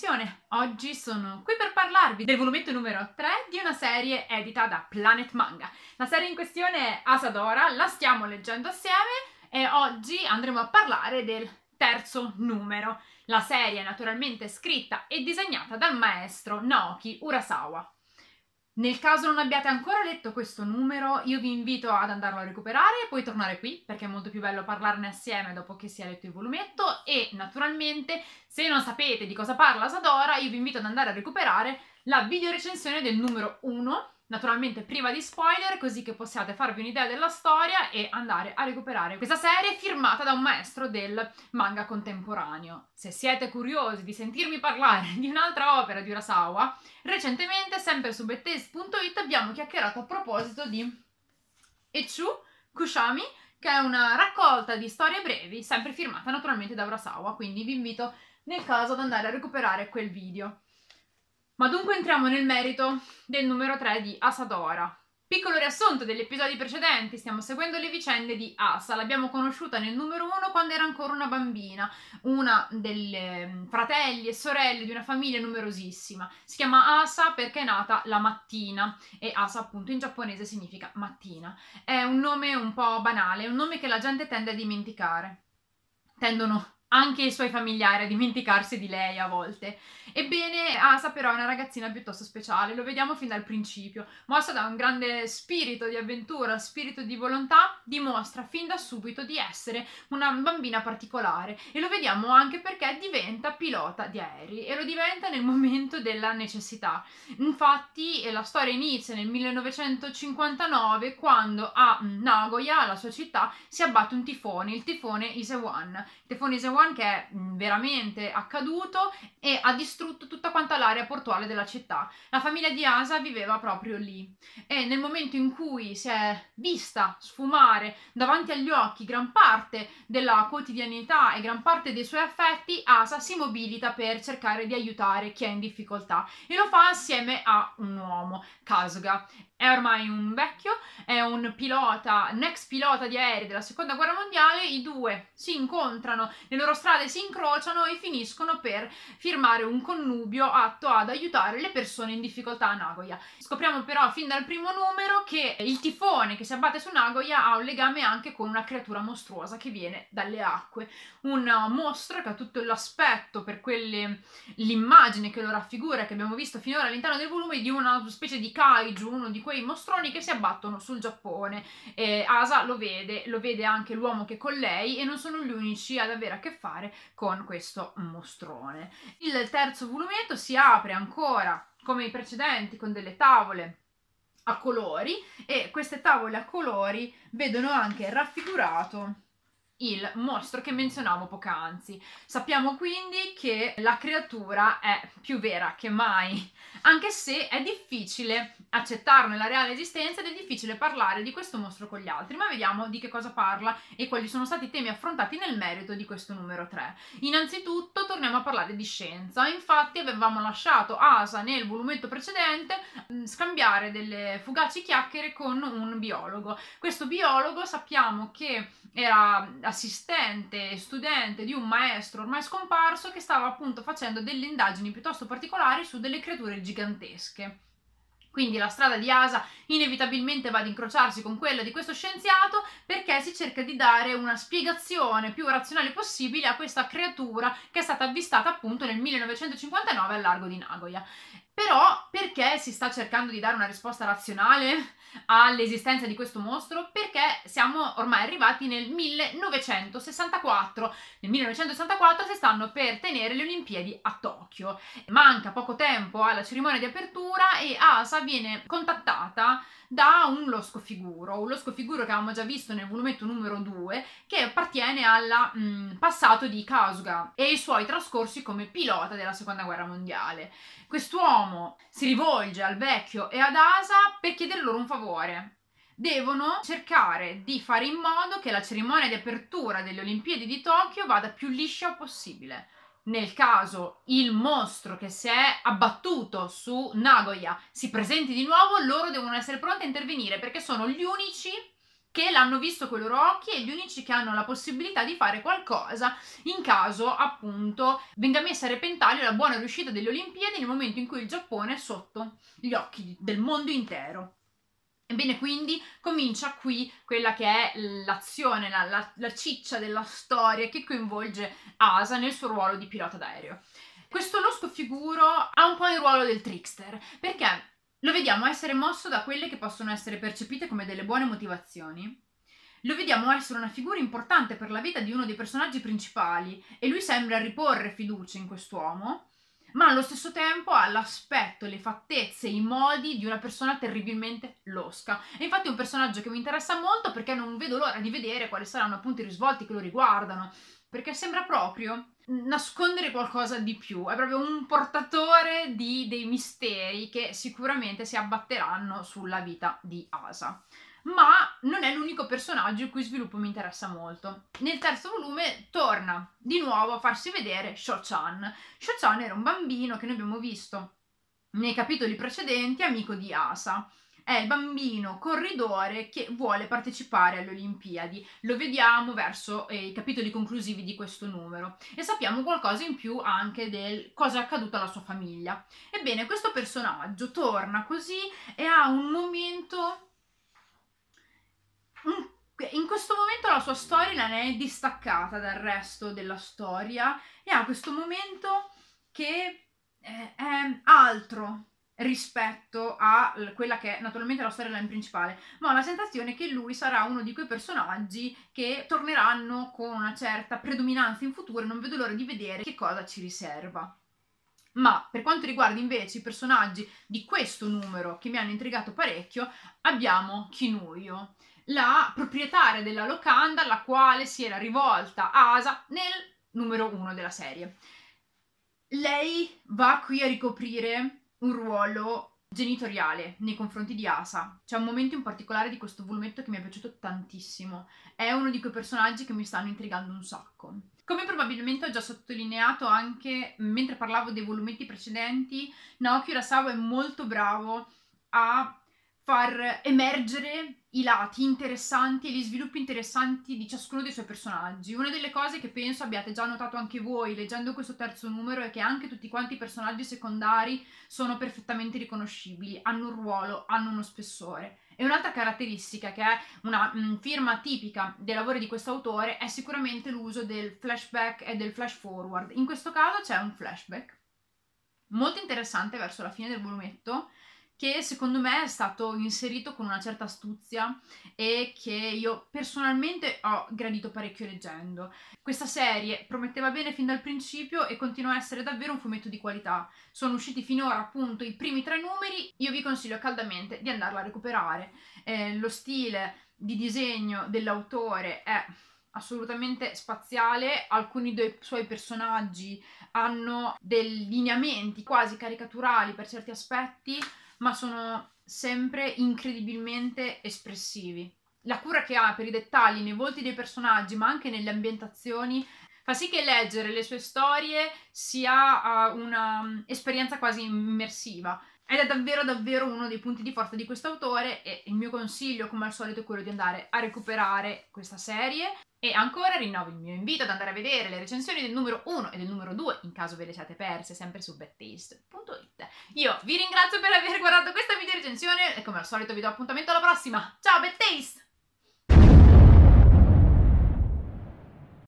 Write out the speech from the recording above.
recensione. Oggi sono qui per parlarvi del volumetto numero 3 di una serie edita da Planet Manga. La serie in questione è Asadora, la stiamo leggendo assieme e oggi andremo a parlare del terzo numero. La serie è naturalmente scritta e disegnata dal maestro Naoki Urasawa. Nel caso non abbiate ancora letto questo numero, io vi invito ad andarlo a recuperare e poi tornare qui perché è molto più bello parlarne assieme dopo che si è letto il volumetto. E naturalmente se non sapete di cosa parla Sadora, io vi invito ad andare a recuperare la video recensione del numero 1 naturalmente priva di spoiler, così che possiate farvi un'idea della storia e andare a recuperare questa serie firmata da un maestro del manga contemporaneo. Se siete curiosi di sentirmi parlare di un'altra opera di Urasawa, recentemente, sempre su bettes.it, abbiamo chiacchierato a proposito di Echu Kushami, che è una raccolta di storie brevi, sempre firmata naturalmente da Urasawa, quindi vi invito nel caso ad andare a recuperare quel video. Ma dunque entriamo nel merito del numero 3 di Asadora. Piccolo riassunto degli episodi precedenti, stiamo seguendo le vicende di Asa, l'abbiamo conosciuta nel numero 1 quando era ancora una bambina, una delle mm, fratelli e sorelle di una famiglia numerosissima. Si chiama Asa perché è nata la mattina e Asa appunto in giapponese significa mattina. È un nome un po' banale, un nome che la gente tende a dimenticare. Tendono anche i suoi familiari a dimenticarsi di lei a volte. Ebbene, Asa però è una ragazzina piuttosto speciale, lo vediamo fin dal principio. Mossa da un grande spirito di avventura, spirito di volontà, dimostra fin da subito di essere una bambina particolare e lo vediamo anche perché diventa pilota di aerei e lo diventa nel momento della necessità. Infatti, la storia inizia nel 1959 quando a Nagoya, la sua città, si abbatte un tifone, il tifone Isewan. Il tifone Isewan One che è veramente accaduto e ha distrutto tutta quanta l'area portuale della città. La famiglia di Asa viveva proprio lì e nel momento in cui si è vista sfumare davanti agli occhi gran parte della quotidianità e gran parte dei suoi affetti, Asa si mobilita per cercare di aiutare chi è in difficoltà e lo fa assieme a un uomo, Kasuga. È ormai un vecchio, è un pilota, un ex pilota di aerei della seconda guerra mondiale, i due si incontrano, le loro strade si incrociano e finiscono per firmare un connubio atto ad aiutare le persone in difficoltà a Nagoya. Scopriamo però fin dal primo numero che il tifone che si abbatte su Nagoya ha un legame anche con una creatura mostruosa che viene dalle acque, un mostro che ha tutto l'aspetto per quelle l'immagine che lo raffigura che abbiamo visto finora all'interno del volume di una specie di kaiju, uno di quei mostroni che si abbattono sul Giappone. E Asa lo vede, lo vede anche l'uomo che è con lei e non sono gli unici ad avere a che fare con questo mostrone. Il terzo volumetto si apre ancora come i precedenti con delle tavole a colori e queste tavole a colori vedono anche raffigurato il mostro che menzionavo poc'anzi. Sappiamo quindi che la creatura è più vera che mai, anche se è difficile accettarne la reale esistenza ed è difficile parlare di questo mostro con gli altri, ma vediamo di che cosa parla e quali sono stati i temi affrontati nel merito di questo numero 3. Innanzitutto torniamo a parlare di scienza, infatti avevamo lasciato Asa nel volumetto precedente mm, scambiare delle fugaci chiacchiere con un biologo. Questo biologo sappiamo che era assistente e studente di un maestro ormai scomparso che stava appunto facendo delle indagini piuttosto particolari su delle creature gigantesche. Quindi la strada di Asa inevitabilmente va ad incrociarsi con quella di questo scienziato perché si cerca di dare una spiegazione più razionale possibile a questa creatura che è stata avvistata appunto nel 1959 al largo di Nagoya. Però perché si sta cercando di dare una risposta razionale all'esistenza di questo mostro? Perché siamo ormai arrivati nel 1964. Nel 1964 si stanno per tenere le Olimpiadi a Tokyo. Manca poco tempo alla cerimonia di apertura e Asa viene contattata da un losco figuro, un losco figuro che avevamo già visto nel volumetto numero 2, che appartiene al mm, passato di Kasuga e ai suoi trascorsi come pilota della seconda guerra mondiale. Quest'uomo si rivolge al vecchio e ad Asa per chiedere loro un favore devono cercare di fare in modo che la cerimonia di apertura delle Olimpiadi di Tokyo vada più liscia possibile nel caso il mostro che si è abbattuto su Nagoya si presenti di nuovo, loro devono essere pronti a intervenire perché sono gli unici che l'hanno visto con i loro occhi e gli unici che hanno la possibilità di fare qualcosa in caso appunto venga messa a repentaglio la buona riuscita delle Olimpiadi nel momento in cui il Giappone è sotto gli occhi del mondo intero. Ebbene, quindi comincia qui quella che è l'azione, la, la, la, ciccia della storia che coinvolge Asa nel suo ruolo di pilota d'aereo. Questo losco figuro ha un po' il ruolo del trickster, perché lo vediamo essere mosso da quelle che possono essere percepite come delle buone motivazioni. Lo vediamo essere una figura importante per la vita di uno dei personaggi principali e lui sembra riporre fiducia in quest'uomo, ma allo stesso tempo ha l'aspetto, le fattezze, i modi di una persona terribilmente losca. E infatti è un personaggio che mi interessa molto perché non vedo l'ora di vedere quali saranno appunto i risvolti che lo riguardano, perché sembra proprio nascondere qualcosa di più, è proprio un portatore di dei misteri che sicuramente si abbatteranno sulla vita di Asa. Ma non è l'unico personaggio il cui sviluppo mi interessa molto. Nel terzo volume torna di nuovo a farsi vedere Sho-chan. Sho-chan era un bambino che noi abbiamo visto nei capitoli precedenti, amico di Asa è il bambino corridore che vuole partecipare alle Olimpiadi. Lo vediamo verso eh, i capitoli conclusivi di questo numero e sappiamo qualcosa in più anche del cosa è accaduto alla sua famiglia. Ebbene, questo personaggio torna così e ha un momento in questo momento la sua storia ne è distaccata dal resto della storia e ha questo momento che è altro rispetto a quella che è naturalmente la storyline principale, ma ho la sensazione che lui sarà uno di quei personaggi che torneranno con una certa predominanza in futuro e non vedo l'ora di vedere che cosa ci riserva. Ma per quanto riguarda invece i personaggi di questo numero che mi hanno intrigato parecchio, abbiamo Kinuyo, la proprietaria della locanda alla quale si era rivolta Asa nel numero uno della serie. Lei va qui a ricoprire un ruolo genitoriale nei confronti di Asa. C'è un momento in particolare di questo volumetto che mi è piaciuto tantissimo. È uno di quei personaggi che mi stanno intrigando un sacco. Come probabilmente ho già sottolineato anche mentre parlavo dei volumetti precedenti, Naoki Urasawa è molto bravo a far emergere i lati interessanti e gli sviluppi interessanti di ciascuno dei suoi personaggi. Una delle cose che penso abbiate già notato anche voi leggendo questo terzo numero è che anche tutti quanti i personaggi secondari sono perfettamente riconoscibili, hanno un ruolo, hanno uno spessore. E un'altra caratteristica che è una mh, mm, firma tipica dei lavori di questo autore è sicuramente l'uso del flashback e del flash forward. In questo caso c'è un flashback molto interessante verso la fine del volumetto che secondo me è stato inserito con una certa astuzia e che io personalmente ho gradito parecchio leggendo. Questa serie prometteva bene fin dal principio e continua a essere davvero un fumetto di qualità. Sono usciti finora appunto i primi tre numeri, io vi consiglio caldamente di andarla a recuperare. Eh, lo stile di disegno dell'autore è assolutamente spaziale, alcuni dei suoi personaggi hanno dei lineamenti quasi caricaturali per certi aspetti, ma sono sempre incredibilmente espressivi. La cura che ha per i dettagli nei volti dei personaggi, ma anche nelle ambientazioni, fa sì che leggere le sue storie sia uh, un'esperienza quasi immersiva. Ed è davvero davvero uno dei punti di forza di questo autore e il mio consiglio come al solito è quello di andare a recuperare questa serie e ancora rinnovo il mio invito ad andare a vedere le recensioni del numero 1 e del numero 2 in caso ve le siate perse sempre su bedtaste.it. Io vi ringrazio per aver guardato questa video recensione e come al solito vi do appuntamento alla prossima. Ciao Bedtaste!